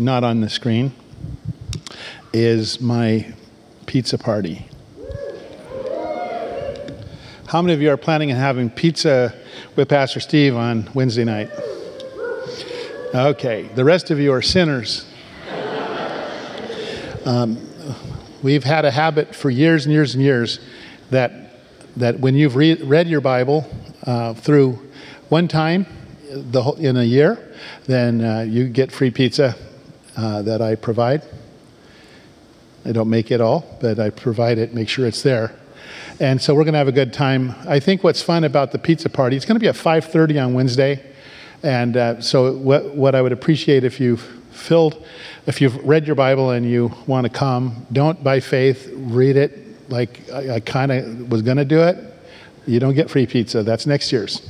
not on the screen, is my pizza party. How many of you are planning on having pizza with Pastor Steve on Wednesday night? Okay, the rest of you are sinners. Um, we've had a habit for years and years and years that, that when you've re- read your Bible uh, through one time the whole, in a year, then uh, you get free pizza uh, that I provide. I don't make it all, but I provide it, make sure it's there. And so we're going to have a good time. I think what's fun about the pizza party, it's going to be at 5:30 on Wednesday. And uh, so what, what I would appreciate if you've filled, if you've read your Bible and you want to come, don't by faith read it like I, I kind of was going to do it. You don't get free pizza. That's next year's.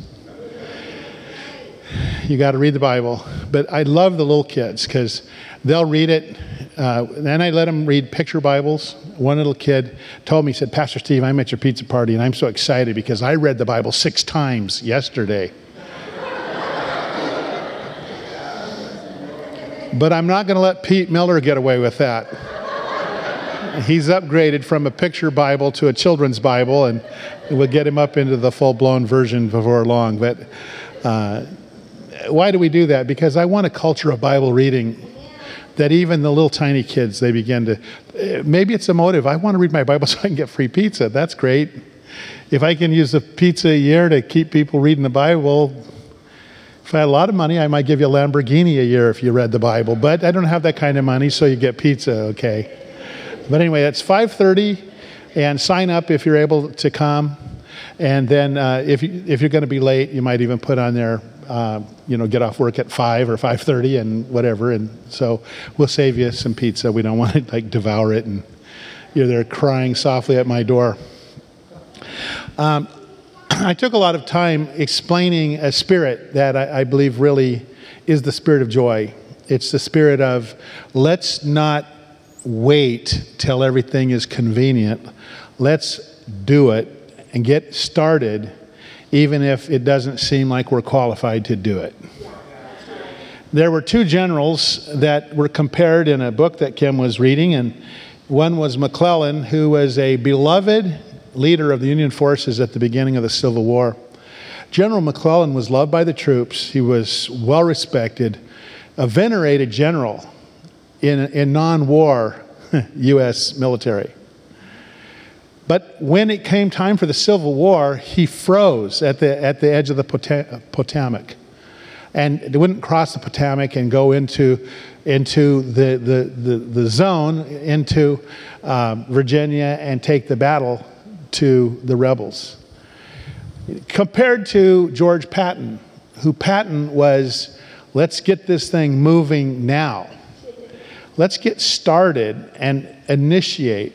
You got to read the Bible. But I love the little kids because they'll read it. Uh, then I let them read picture Bibles. One little kid told me, he said, Pastor Steve, I'm at your pizza party, and I'm so excited because I read the Bible six times yesterday. but I'm not going to let Pete Miller get away with that. He's upgraded from a picture Bible to a children's Bible, and we'll get him up into the full blown version before long. But uh, why do we do that? Because I want a culture of Bible reading that even the little tiny kids, they begin to, maybe it's a motive. I want to read my Bible so I can get free pizza. That's great. If I can use the pizza a year to keep people reading the Bible, if I had a lot of money, I might give you a Lamborghini a year if you read the Bible. But I don't have that kind of money, so you get pizza, okay? But anyway, it's 5:30, and sign up if you're able to come. And then uh, if, you, if you're going to be late, you might even put on there uh, you know, get off work at five or five thirty and whatever. And so we'll save you some pizza. We don't want to like devour it, and you're there crying softly at my door. Um, I took a lot of time explaining a spirit that I, I believe really is the spirit of joy. It's the spirit of let's not wait till everything is convenient. Let's do it and get started even if it doesn't seem like we're qualified to do it. There were two generals that were compared in a book that Kim was reading, and one was McClellan, who was a beloved leader of the Union forces at the beginning of the Civil War. General McClellan was loved by the troops, he was well respected, a venerated general in, in non war U.S. military. But when it came time for the Civil War, he froze at the, at the edge of the Potomac and it wouldn't cross the Potomac and go into, into the, the, the, the zone, into um, Virginia, and take the battle to the rebels. Compared to George Patton, who Patton was, let's get this thing moving now. Let's get started and initiate.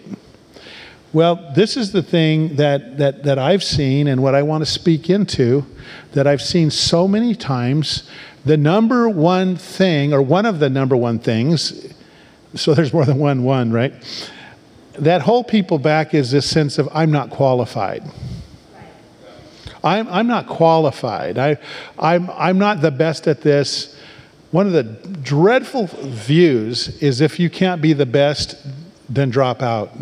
Well, this is the thing that, that, that I've seen and what I want to speak into that I've seen so many times. The number one thing, or one of the number one things, so there's more than one one, right? That hold people back is this sense of I'm not qualified. I'm, I'm not qualified. I, I'm, I'm not the best at this. One of the dreadful views is if you can't be the best, then drop out.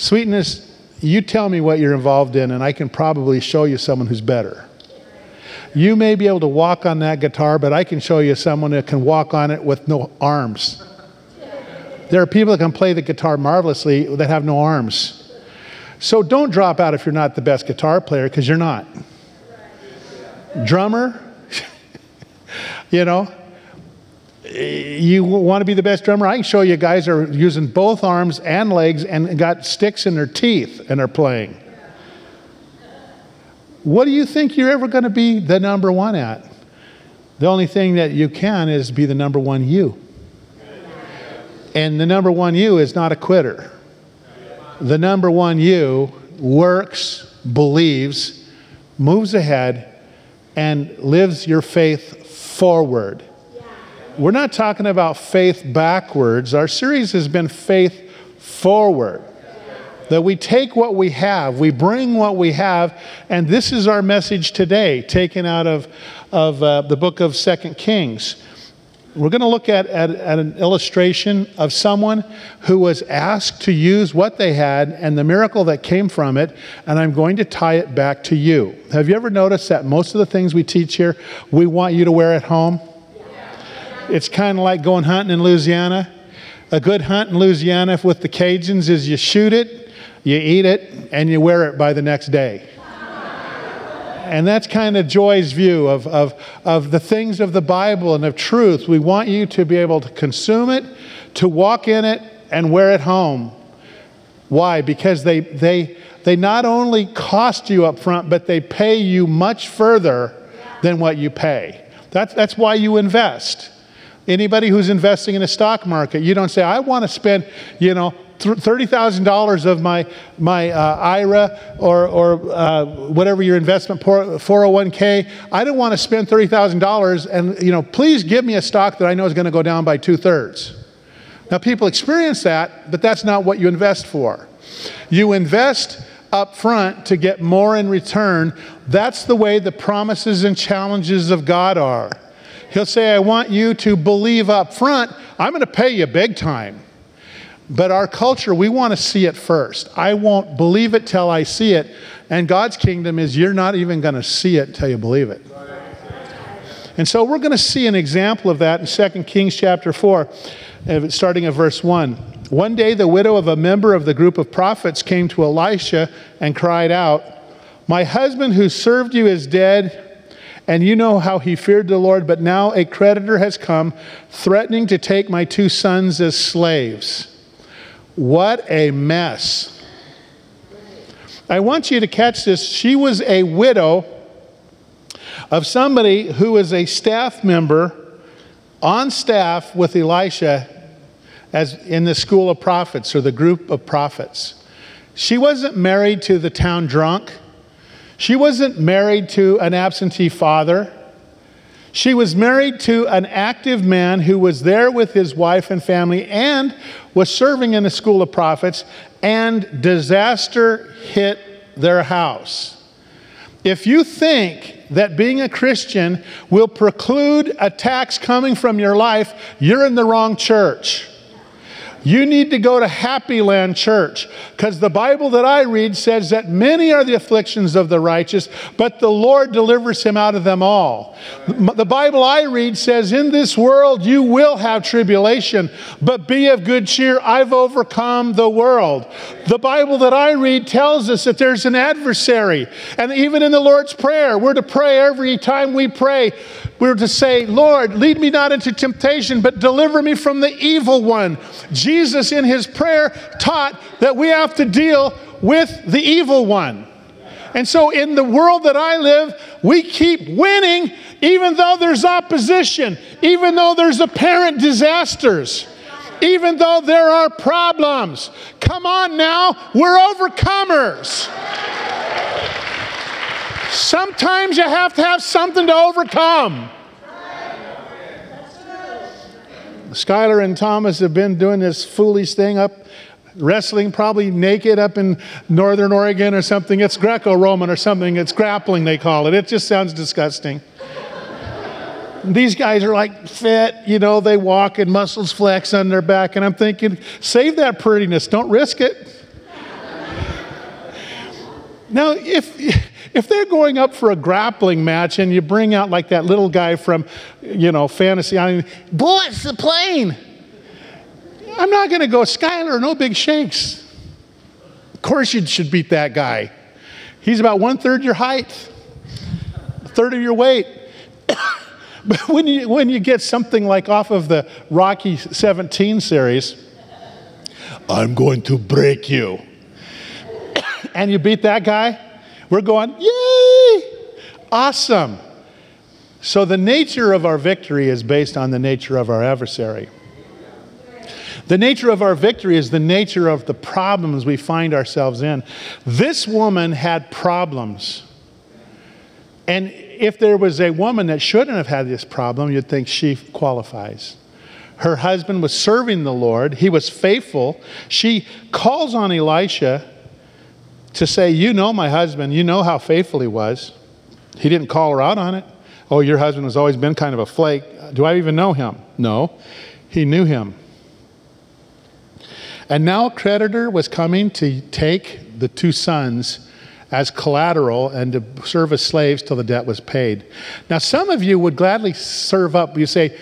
Sweetness, you tell me what you're involved in, and I can probably show you someone who's better. You may be able to walk on that guitar, but I can show you someone that can walk on it with no arms. There are people that can play the guitar marvelously that have no arms. So don't drop out if you're not the best guitar player, because you're not. Drummer, you know, you want to be the best drummer? I can show you guys are using both arms and legs and got sticks in their teeth and are playing. What do you think you're ever going to be the number one at? The only thing that you can is be the number one you. And the number one you is not a quitter. The number one you works, believes, moves ahead, and lives your faith forward we're not talking about faith backwards. Our series has been faith forward. That we take what we have, we bring what we have, and this is our message today, taken out of, of uh, the book of Second Kings. We're going to look at, at, at, an illustration of someone who was asked to use what they had and the miracle that came from it, and I'm going to tie it back to you. Have you ever noticed that most of the things we teach here, we want you to wear at home? It's kind of like going hunting in Louisiana. A good hunt in Louisiana with the Cajuns is you shoot it, you eat it, and you wear it by the next day. And that's kind of Joy's view of, of, of the things of the Bible and of truth. We want you to be able to consume it, to walk in it, and wear it home. Why? Because they, they, they not only cost you up front, but they pay you much further than what you pay. That's, that's why you invest. Anybody who's investing in a stock market, you don't say, I want to spend, you know, $30,000 of my, my uh, IRA or, or uh, whatever your investment 401k, I don't want to spend $30,000 and, you know, please give me a stock that I know is going to go down by two thirds. Now, people experience that, but that's not what you invest for. You invest up front to get more in return. That's the way the promises and challenges of God are. He'll say, I want you to believe up front, I'm going to pay you big time. But our culture, we want to see it first. I won't believe it till I see it. And God's kingdom is you're not even going to see it till you believe it. And so we're going to see an example of that in 2 Kings chapter 4, uh, starting at verse 1. One day, the widow of a member of the group of prophets came to Elisha and cried out, My husband who served you is dead, and you know how he feared the Lord, but now a creditor has come, threatening to take my two sons as slaves. What a mess. I want you to catch this. She was a widow of somebody who was a staff member on staff with Elisha as in the school of prophets or the group of prophets. She wasn't married to the town drunk. She wasn't married to an absentee father. She was married to an active man who was there with his wife and family and was serving in the school of prophets, and disaster hit their house. If you think that being a Christian will preclude attacks coming from your life, you're in the wrong church. You need to go to Happy Land Church because the Bible that I read says that many are the afflictions of the righteous, but the Lord delivers him out of them all. The Bible I read says, In this world you will have tribulation, but be of good cheer. I've overcome the world. The Bible that I read tells us that there's an adversary. And even in the Lord's Prayer, we're to pray every time we pray. We're to say, Lord, lead me not into temptation, but deliver me from the evil one. Jesus, in his prayer, taught that we have to deal with the evil one. And so, in the world that I live, we keep winning even though there's opposition, even though there's apparent disasters, even though there are problems. Come on now, we're overcomers. Sometimes you have to have something to overcome. Skylar and Thomas have been doing this foolish thing up wrestling, probably naked up in northern Oregon or something. It's Greco Roman or something. It's grappling, they call it. It just sounds disgusting. These guys are like fit, you know, they walk and muscles flex on their back. And I'm thinking, save that prettiness, don't risk it. now, if if they're going up for a grappling match and you bring out like that little guy from, you know, fantasy, I mean, boy, it's the plane. I'm not going to go, Skylar, no big shakes. Of course, you should beat that guy. He's about one third your height, a third of your weight. but when you, when you get something like off of the Rocky 17 series, I'm going to break you. and you beat that guy, we're going, yay! Awesome. So the nature of our victory is based on the nature of our adversary. The nature of our victory is the nature of the problems we find ourselves in. This woman had problems. And if there was a woman that shouldn't have had this problem, you'd think she qualifies. Her husband was serving the Lord, he was faithful. She calls on Elisha to say, You know my husband, you know how faithful he was. He didn't call her out on it. Oh, your husband has always been kind of a flake. Do I even know him? No, he knew him. And now a creditor was coming to take the two sons as collateral and to serve as slaves till the debt was paid. Now, some of you would gladly serve up. You say,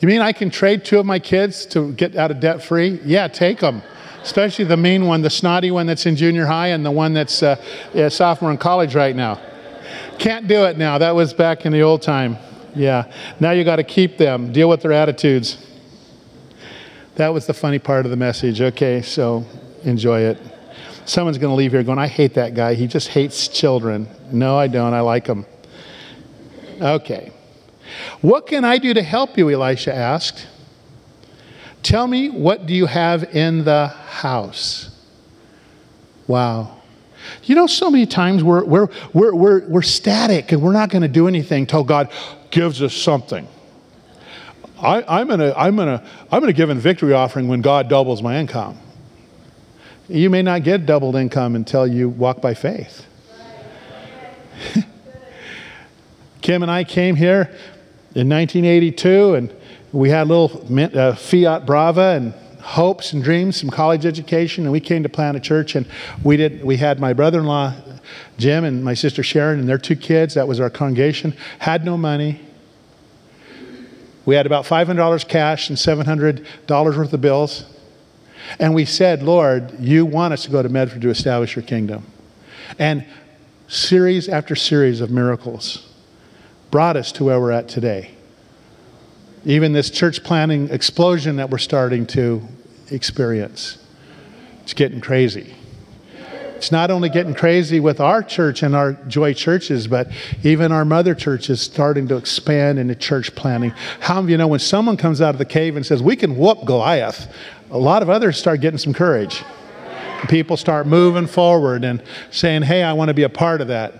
You mean I can trade two of my kids to get out of debt free? Yeah, take them. Especially the mean one, the snotty one that's in junior high, and the one that's uh, a sophomore in college right now. Can't do it now. That was back in the old time. Yeah. Now you got to keep them, deal with their attitudes. That was the funny part of the message. Okay, so enjoy it. Someone's going to leave here going, I hate that guy. He just hates children. No, I don't. I like them. Okay. What can I do to help you? Elisha asked. Tell me, what do you have in the house? Wow. You know, so many times we're, we're, we're, we're, we're static and we're not going to do anything until God gives us something. I, am going to I'm gonna, I'm gonna give a victory offering when God doubles my income. You may not get doubled income until you walk by faith. Kim and I came here in 1982, and we had a little uh, Fiat Brava and hopes and dreams, some college education, and we came to plant a church. And we did. We had my brother-in-law Jim and my sister Sharon and their two kids. That was our congregation. Had no money. We had about $500 cash and $700 worth of bills. And we said, Lord, you want us to go to Medford to establish your kingdom. And series after series of miracles brought us to where we're at today. Even this church planting explosion that we're starting to experience. It's getting crazy. It's not only getting crazy with our church and our joy churches, but even our mother church is starting to expand into church planting. How you know when someone comes out of the cave and says, We can whoop Goliath? A lot of others start getting some courage. People start moving forward and saying, Hey, I want to be a part of that.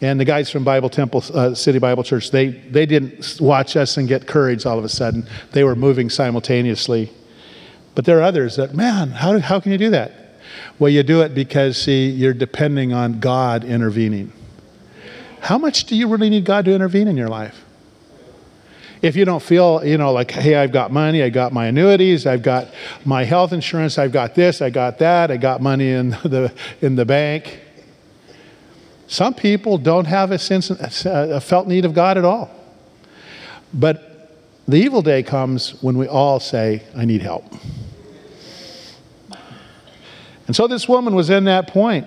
And the guys from Bible Temple, uh, City Bible Church, they, they didn't watch us and get courage all of a sudden. They were moving simultaneously. But there are others that, man, how, how can you do that? Well, you do it because, see, you're depending on God intervening. How much do you really need God to intervene in your life? If you don't feel, you know, like, hey, I've got money, I've got my annuities, I've got my health insurance, I've got this, I got that, I got money in the, in the bank. Some people don't have a sense, a felt need of God at all. But the evil day comes when we all say, I need help. And so this woman was in that point.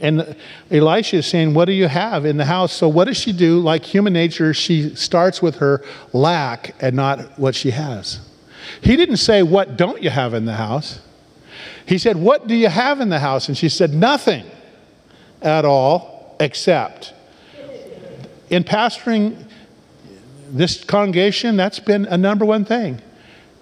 And Elisha is saying, What do you have in the house? So, what does she do? Like human nature, she starts with her lack and not what she has. He didn't say, What don't you have in the house? He said, What do you have in the house? And she said, Nothing at all, except. In pastoring this congregation, that's been a number one thing.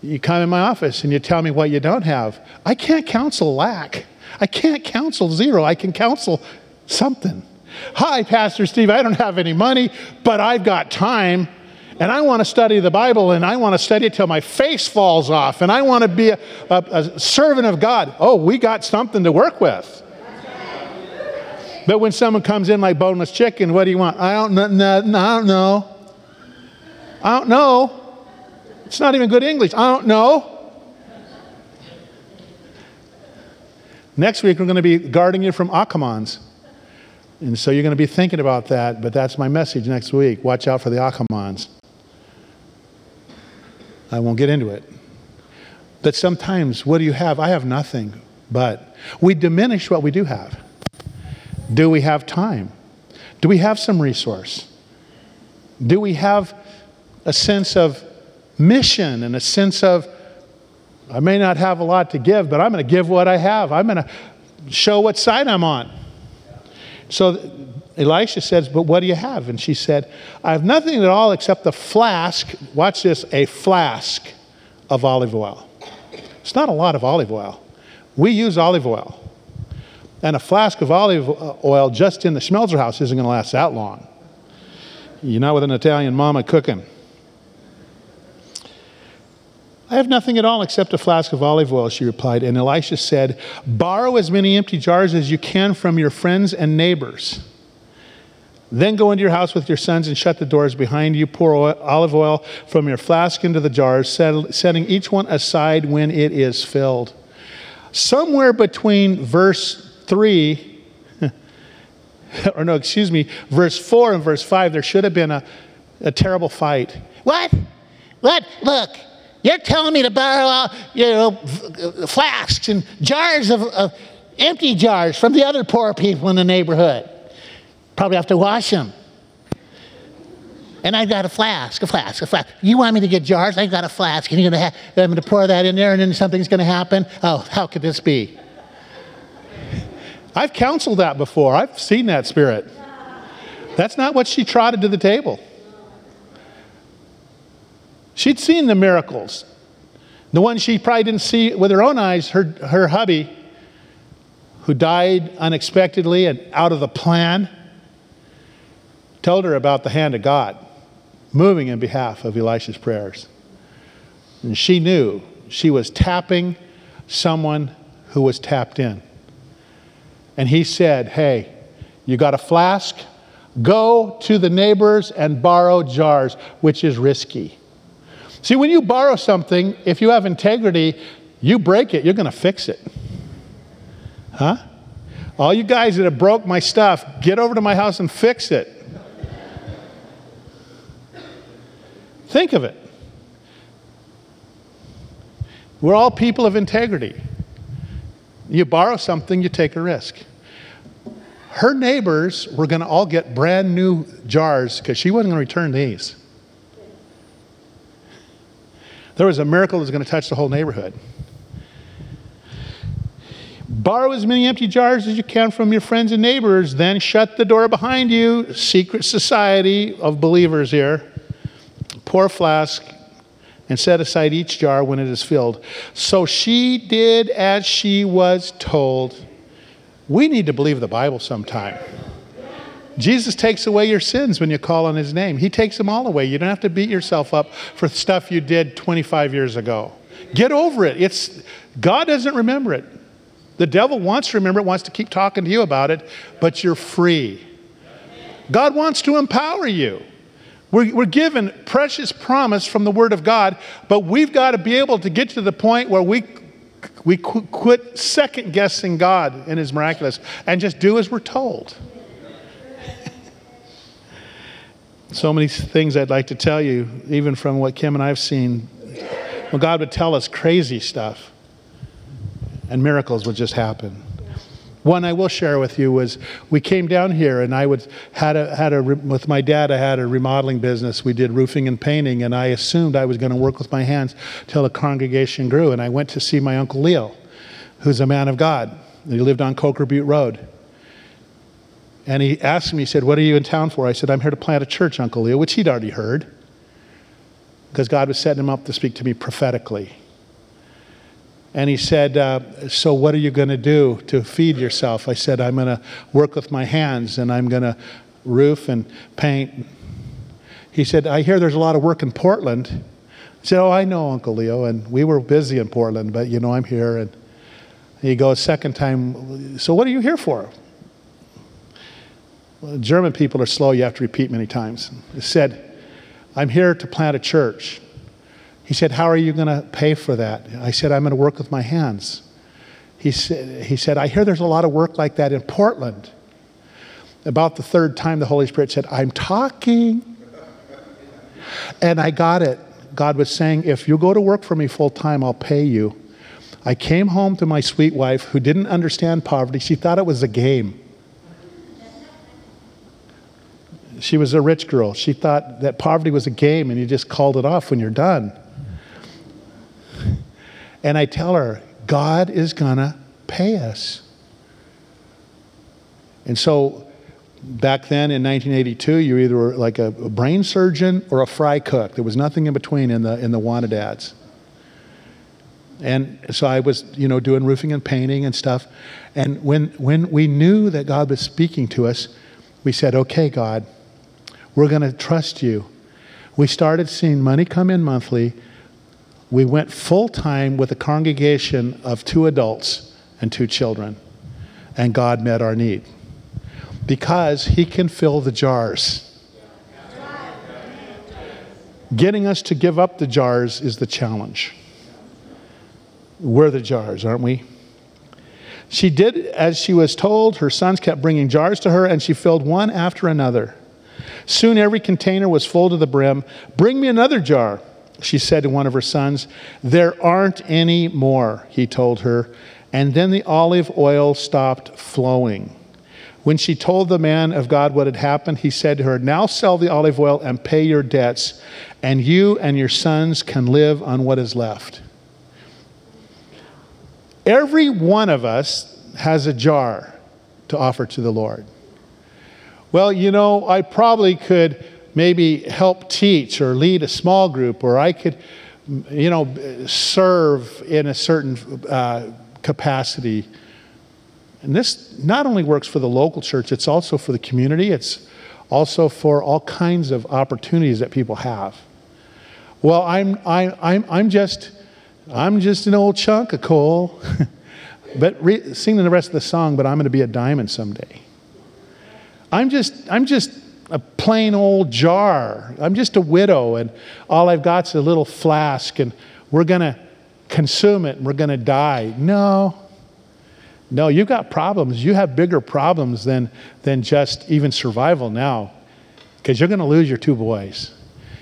You come in my office and you tell me what you don't have. I can't counsel lack. I can't counsel zero, I can counsel something. Hi, Pastor Steve, I don't have any money, but I've got time. And I want to study the Bible and I want to study it till my face falls off. And I want to be a, a, a servant of God. Oh, we got something to work with. But when someone comes in like boneless chicken, what do you want? I don't no, I don't know. I don't know. It's not even good English. I don't know. Next week, we're going to be guarding you from Akamans. And so you're going to be thinking about that, but that's my message next week. Watch out for the Akamans. I won't get into it. But sometimes, what do you have? I have nothing. But we diminish what we do have. Do we have time? Do we have some resource? Do we have a sense of mission and a sense of I may not have a lot to give, but I'm going to give what I have. I'm going to show what side I'm on. So Elisha says, But what do you have? And she said, I have nothing at all except a flask. Watch this a flask of olive oil. It's not a lot of olive oil. We use olive oil. And a flask of olive oil just in the schmelzer house isn't going to last that long. You're not with an Italian mama cooking. I have nothing at all except a flask of olive oil, she replied. And Elisha said, Borrow as many empty jars as you can from your friends and neighbors. Then go into your house with your sons and shut the doors behind you. Pour oil, olive oil from your flask into the jars, setting each one aside when it is filled. Somewhere between verse 3, or no, excuse me, verse 4 and verse 5, there should have been a, a terrible fight. What? What? Look, you're telling me to borrow, uh, you know, flasks and jars of, of empty jars from the other poor people in the neighborhood. Probably have to wash them. And I've got a flask, a flask, a flask. You want me to get jars? I've got a flask. And you're going to have me to pour that in there and then something's going to happen? Oh, how could this be? I've counseled that before. I've seen that spirit. That's not what she trotted to the table. She'd seen the miracles. The one she probably didn't see with her own eyes, her, her hubby, who died unexpectedly and out of the plan told her about the hand of God moving in behalf of Elisha's prayers. And she knew she was tapping someone who was tapped in. And he said, Hey, you got a flask? Go to the neighbors and borrow jars, which is risky. See, when you borrow something, if you have integrity, you break it, you're going to fix it. Huh? All you guys that have broke my stuff, get over to my house and fix it. Think of it. We're all people of integrity. You borrow something, you take a risk. Her neighbors were going to all get brand new jars because she wasn't going to return these. There was a miracle that was going to touch the whole neighborhood. Borrow as many empty jars as you can from your friends and neighbors, then shut the door behind you. Secret society of believers here pour flask, and set aside each jar when it is filled. So she did as she was told. We need to believe the Bible sometime. Jesus takes away your sins when you call on his name. He takes them all away. You don't have to beat yourself up for stuff you did 25 years ago. Get over it. It's God doesn't remember it. The devil wants to remember it, wants to keep talking to you about it, but you're free. God wants to empower you. We're, we're given precious promise from the Word of God, but we've got to be able to get to the point where we, we quit second guessing God and His miraculous and just do as we're told. so many things I'd like to tell you, even from what Kim and I have seen. Well, God would tell us crazy stuff, and miracles would just happen. One I will share with you was we came down here and I would, had a, had a, with my dad, I had a remodeling business. We did roofing and painting, and I assumed I was going to work with my hands till the congregation grew. And I went to see my Uncle Leo, who's a man of God. He lived on Coker Butte Road. And he asked me, he said, What are you in town for? I said, I'm here to plant a church, Uncle Leo, which he'd already heard because God was setting him up to speak to me prophetically. And he said, uh, So, what are you going to do to feed yourself? I said, I'm going to work with my hands and I'm going to roof and paint. He said, I hear there's a lot of work in Portland. I said, Oh, I know, Uncle Leo. And we were busy in Portland, but you know, I'm here. And he goes, Second time, so what are you here for? Well, German people are slow, you have to repeat many times. He said, I'm here to plant a church. He said, How are you going to pay for that? I said, I'm going to work with my hands. He said, he said, I hear there's a lot of work like that in Portland. About the third time, the Holy Spirit said, I'm talking. And I got it. God was saying, If you go to work for me full time, I'll pay you. I came home to my sweet wife who didn't understand poverty. She thought it was a game. She was a rich girl. She thought that poverty was a game and you just called it off when you're done. And I tell her, God is going to pay us. And so back then in 1982, you either were like a, brain surgeon or a fry cook. There was nothing in between in the, in the wanted ads. And so I was, you know, doing roofing and painting and stuff. And when, when we knew that God was speaking to us, we said, okay, God, we're going to trust you. We started seeing money come in monthly we went full time with a congregation of two adults and two children, and God met our need. Because he can fill the jars. Getting us to give up the jars is the challenge. We're the jars, aren't we? She did as she was told. Her sons kept bringing jars to her, and she filled one after another. Soon every container was full to the brim. Bring me another jar, she said to one of her sons. There aren't any more, he told her. And then the olive oil stopped flowing. When she told the man of God what had happened, he said to her, Now sell the olive oil and pay your debts, and you and your sons can live on what is left. Every one of us has a jar to offer to the Lord. Well, you know, I probably could maybe help teach or lead a small group, or I could, you know, serve in a certain uh, capacity. And this not only works for the local church, it's also for the community, it's also for all kinds of opportunities that people have. Well, I'm, I, I'm, I'm just I'm just an old chunk of coal. but re- singing the rest of the song, but I'm going to be a diamond someday. I'm just, I'm just a plain old jar. I'm just a widow, and all I've got is a little flask, and we're going to consume it and we're going to die. No. No, you've got problems. You have bigger problems than, than just even survival now, because you're going to lose your two boys.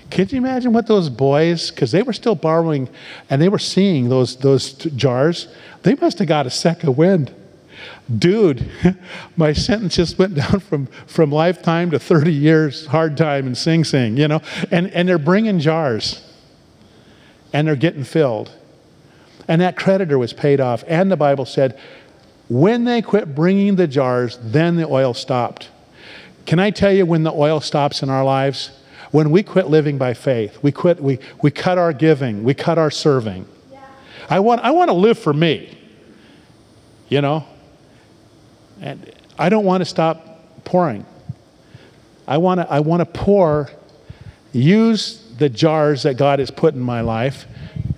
Can you imagine what those boys, because they were still borrowing and they were seeing those, those jars, they must have got a second wind. Dude, my sentence just went down from, from lifetime to 30 years, hard time and Sing Sing, you know? And, and they're bringing jars and they're getting filled. And that creditor was paid off. And the Bible said, when they quit bringing the jars, then the oil stopped. Can I tell you when the oil stops in our lives? When we quit living by faith, we quit, we, we cut our giving, we cut our serving. Yeah. I want, I want to live for me, you know? And I don't want to stop pouring. I want to, I want to pour, use the jars that God has put in my life,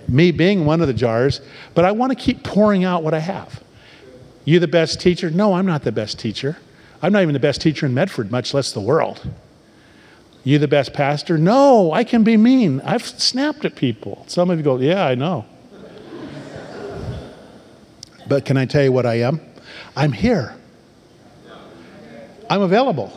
me being one of the jars, but I want to keep pouring out what I have. You the best teacher? No, I'm not the best teacher. I'm not even the best teacher in Medford, much less the world. You the best pastor? No, I can be mean. I've snapped at people. Some of you go, Yeah, I know. but can I tell you what I am? I'm here. I'm available.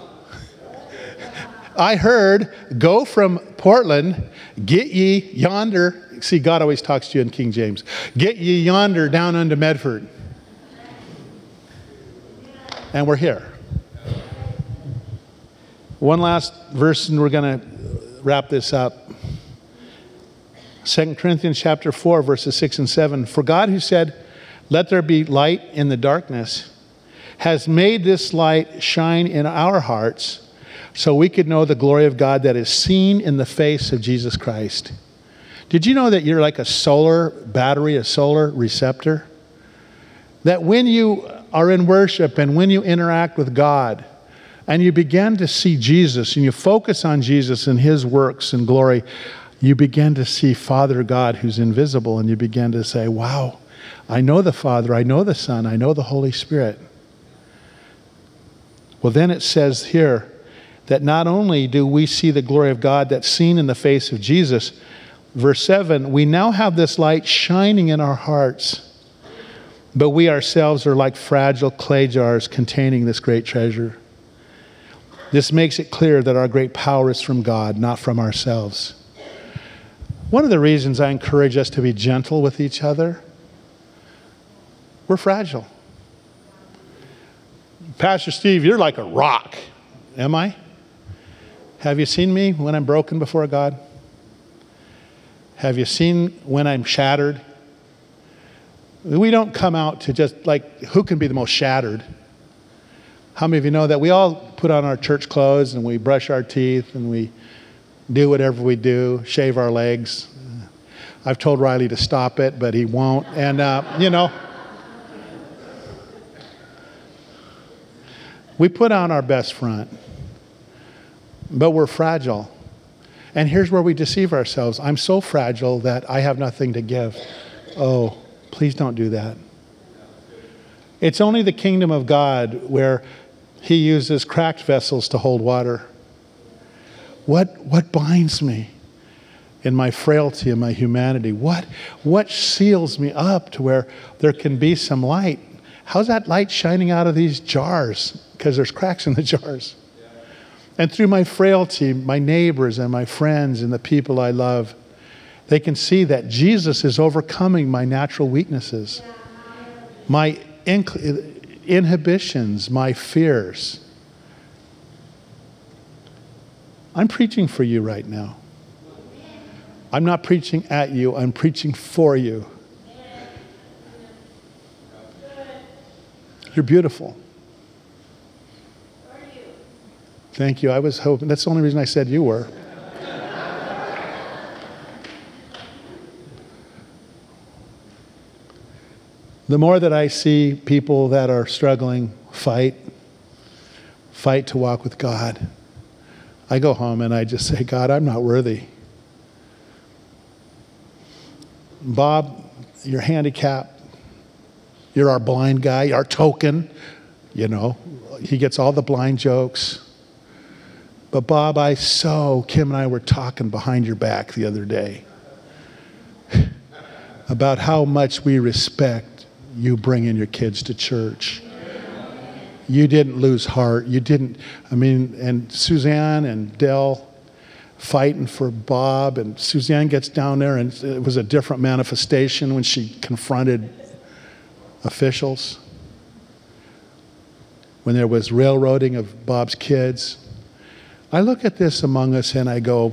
I heard, go from Portland, get ye yonder. See, God always talks to you in King James. Get ye yonder down unto Medford. And we're here. One last verse, and we're going to wrap this up. 2 Corinthians chapter 4, verses 6 and 7. For God, who said, Let there be light in the darkness, has made this light shine in our hearts so we could know the glory of God that is seen in the face of Jesus Christ. Did you know that you're like a solar battery, a solar receptor? That when you are in worship and when you interact with God, and you begin to see Jesus and you focus on Jesus and his works and glory, you begin to see Father God who's invisible, and you begin to say, Wow, I know the Father, I know the Son, I know the Holy Spirit. Well, then it says here that not only do we see the glory of God that's seen in the face of Jesus, verse 7 we now have this light shining in our hearts. But we ourselves are like fragile clay jars containing this great treasure. This makes it clear that our great power is from God, not from ourselves. One of the reasons I encourage us to be gentle with each other, we're fragile. Pastor Steve, you're like a rock. Am I? Have you seen me when I'm broken before God? Have you seen when I'm shattered? We don't come out to just like, who can be the most shattered? How many of you know that we all put on our church clothes and we brush our teeth and we do whatever we do, shave our legs? I've told Riley to stop it, but he won't. And, uh, you know, we put on our best front, but we're fragile. And here's where we deceive ourselves I'm so fragile that I have nothing to give. Oh, please don't do that. It's only the kingdom of God where He uses cracked vessels to hold water. What, what binds me in my frailty and my humanity? What, what seals me up to where there can be some light? How's that light shining out of these jars? Because there's cracks in the jars. And through my frailty, my neighbors and my friends and the people I love, they can see that Jesus is overcoming my natural weaknesses, my inhibitions, my fears. I'm preaching for you right now. I'm not preaching at you, I'm preaching for you. You're beautiful. Thank you. I was hoping, that's the only reason I said you were. the more that I see people that are struggling fight, fight to walk with God, I go home and I just say, God, I'm not worthy. Bob, you're handicapped. You're our blind guy, our token. You know, he gets all the blind jokes. But Bob, I so, Kim and I were talking behind your back the other day about how much we respect you bringing your kids to church. You didn't lose heart. You didn't, I mean, and Suzanne and Dell fighting for Bob, and Suzanne gets down there, and it was a different manifestation when she confronted officials. When there was railroading of Bob's kids, I look at this among us and I go,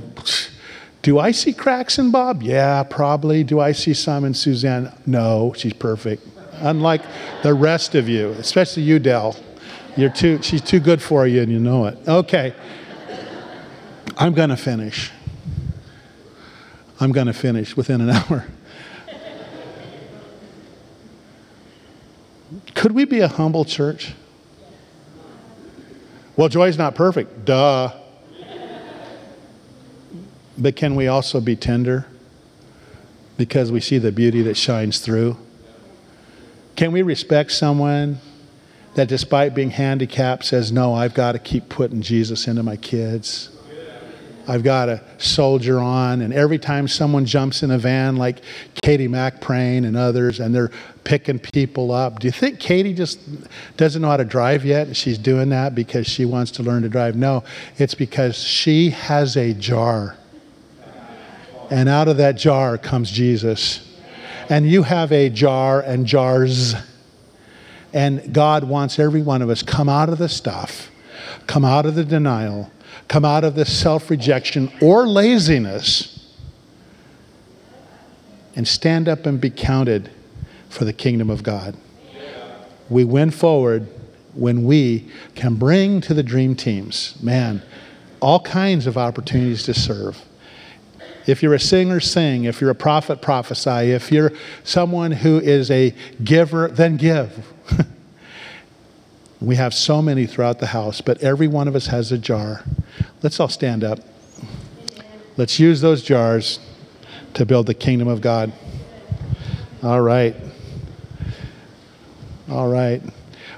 do I see cracks in Bob? Yeah, probably. Do I see some in Suzanne? No, she's perfect. Unlike the rest of you, especially you, Dell. You're too, she's too good for you and you know it. Okay. I'm going to finish. I'm going to finish within an hour. Could we be a humble church? Well, Joy's not perfect. Duh. But can we also be tender because we see the beauty that shines through? Can we respect someone that, despite being handicapped, says, No, I've got to keep putting Jesus into my kids? I've got to soldier on. And every time someone jumps in a van, like Katie McPrain and others, and they're picking people up, do you think Katie just doesn't know how to drive yet? She's doing that because she wants to learn to drive? No, it's because she has a jar and out of that jar comes Jesus. And you have a jar and jars. And God wants every one of us come out of the stuff, come out of the denial, come out of the self rejection or laziness, and stand up and be counted for the kingdom of God. We win forward when we can bring to the dream teams, man, all kinds of opportunities to serve. If you're a singer, sing. If you're a prophet, prophesy. If you're someone who is a giver, then give. we have so many throughout the house, but every one of us has a jar. Let's all stand up. Let's use those jars to build the kingdom of God. All right. All right.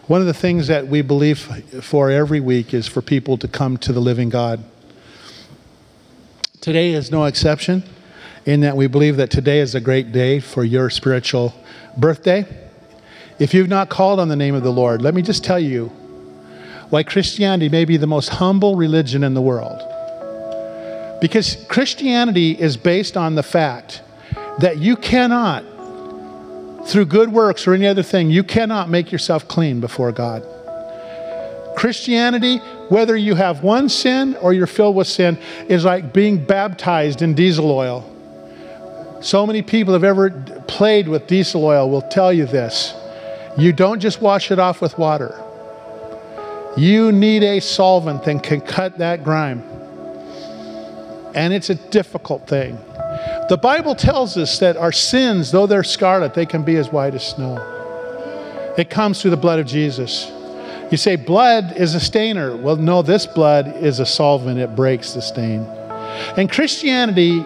One of the things that we believe for every week is for people to come to the living God. Today is no exception in that we believe that today is a great day for your spiritual birthday. If you've not called on the name of the Lord, let me just tell you why Christianity may be the most humble religion in the world. Because Christianity is based on the fact that you cannot, through good works or any other thing, you cannot make yourself clean before God. Christianity, whether you have one sin or you're filled with sin, is like being baptized in diesel oil. So many people have ever played with diesel oil will tell you this. You don't just wash it off with water. You need a solvent that can cut that grime. And it's a difficult thing. The Bible tells us that our sins, though they're scarlet, they can be as white as snow. It comes through the blood of Jesus. You say blood is a stainer. Well, no, this blood is a solvent, it breaks the stain. And Christianity,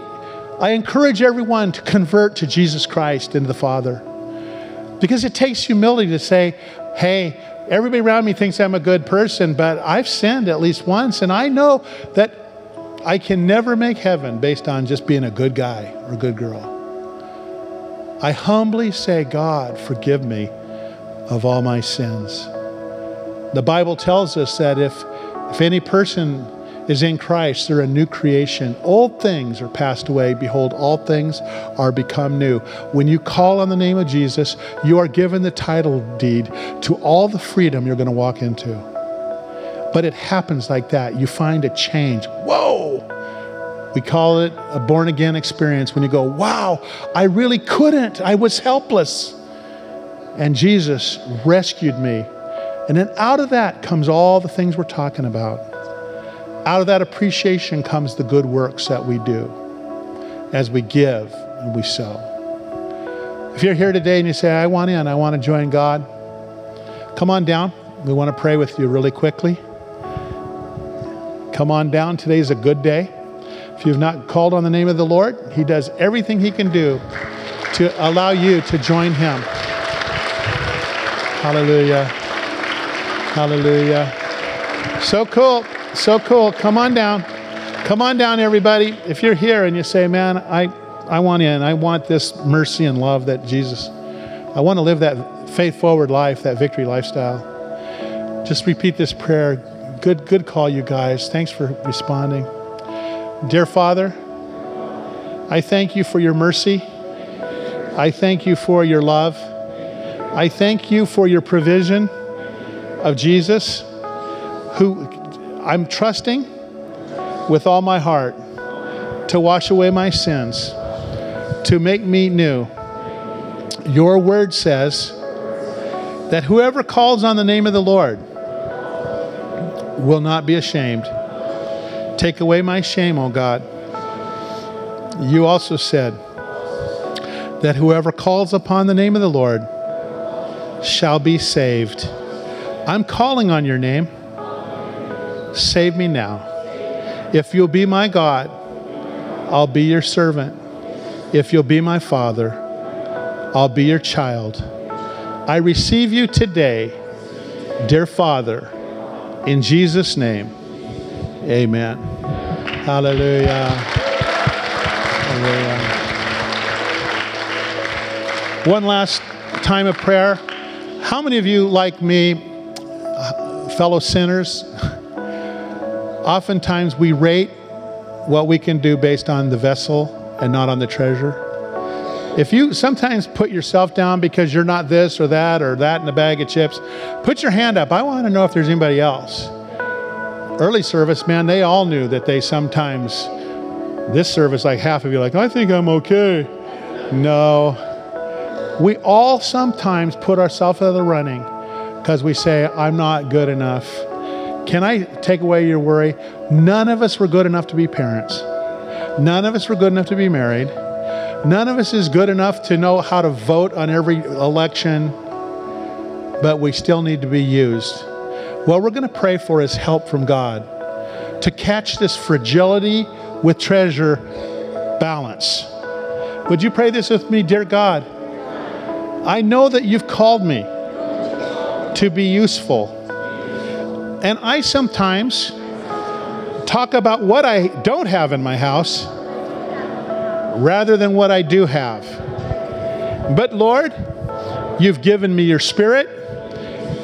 I encourage everyone to convert to Jesus Christ and the Father. Because it takes humility to say, hey, everybody around me thinks I'm a good person, but I've sinned at least once, and I know that I can never make heaven based on just being a good guy or a good girl. I humbly say, God, forgive me of all my sins. The Bible tells us that if, if any person is in Christ, they're a new creation. Old things are passed away. Behold, all things are become new. When you call on the name of Jesus, you are given the title deed to all the freedom you're going to walk into. But it happens like that. You find a change. Whoa! We call it a born again experience when you go, wow, I really couldn't. I was helpless. And Jesus rescued me. And then out of that comes all the things we're talking about. Out of that appreciation comes the good works that we do as we give and we sow. If you're here today and you say, I want in, I want to join God, come on down. We want to pray with you really quickly. Come on down. Today's a good day. If you've not called on the name of the Lord, He does everything He can do to allow you to join Him. Hallelujah. Hallelujah. So cool. So cool. Come on down. Come on down, everybody. If you're here and you say, man, I, I want in, I want this mercy and love that Jesus, I want to live that faith forward life, that victory lifestyle. Just repeat this prayer. Good, good call, you guys. Thanks for responding. Dear Father, I thank you for your mercy. I thank you for your love. I thank you for your provision of Jesus, who I'm trusting with all my heart to wash away my sins, to make me new. Your word says that whoever calls on the name of the Lord will not be ashamed. Take away my shame, O God. You also said that whoever calls upon the name of the Lord shall be saved. I'm calling on your name. Save me now. If you'll be my God, I'll be your servant. If you'll be my father, I'll be your child. I receive you today, dear Father, in Jesus' name. Amen. Hallelujah. Hallelujah. One last time of prayer. How many of you, like me, fellow sinners, oftentimes we rate what we can do based on the vessel and not on the treasure? If you sometimes put yourself down because you're not this or that or that in a bag of chips, put your hand up. I want to know if there's anybody else early service, man, they all knew that they sometimes, this service, like half of you, like, I think I'm okay. No. We all sometimes put ourselves out of the running because we say, I'm not good enough. Can I take away your worry? None of us were good enough to be parents. None of us were good enough to be married. None of us is good enough to know how to vote on every election, but we still need to be used. What we're going to pray for is help from God to catch this fragility with treasure balance. Would you pray this with me, dear God? I know that you've called me to be useful. And I sometimes talk about what I don't have in my house rather than what I do have. But Lord, you've given me your spirit.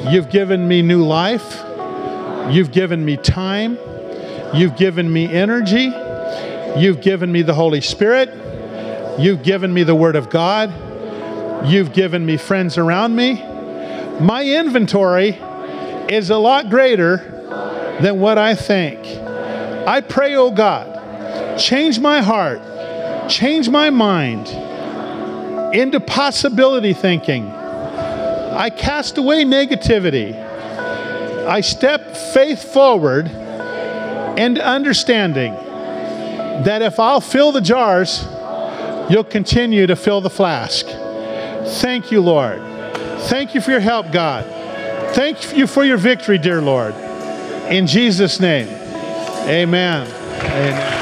You've given me new life. You've given me time. You've given me energy. You've given me the Holy Spirit. You've given me the Word of God. You've given me friends around me. My inventory is a lot greater than what I think. I pray, oh God, change my heart, change my mind into possibility thinking I cast away negativity. I step faith forward and understanding that if I'll fill the jars, you'll continue to fill the flask. Thank you, Lord. Thank you for your help, God. Thank you for your victory, dear Lord. In Jesus' name, amen. Amen.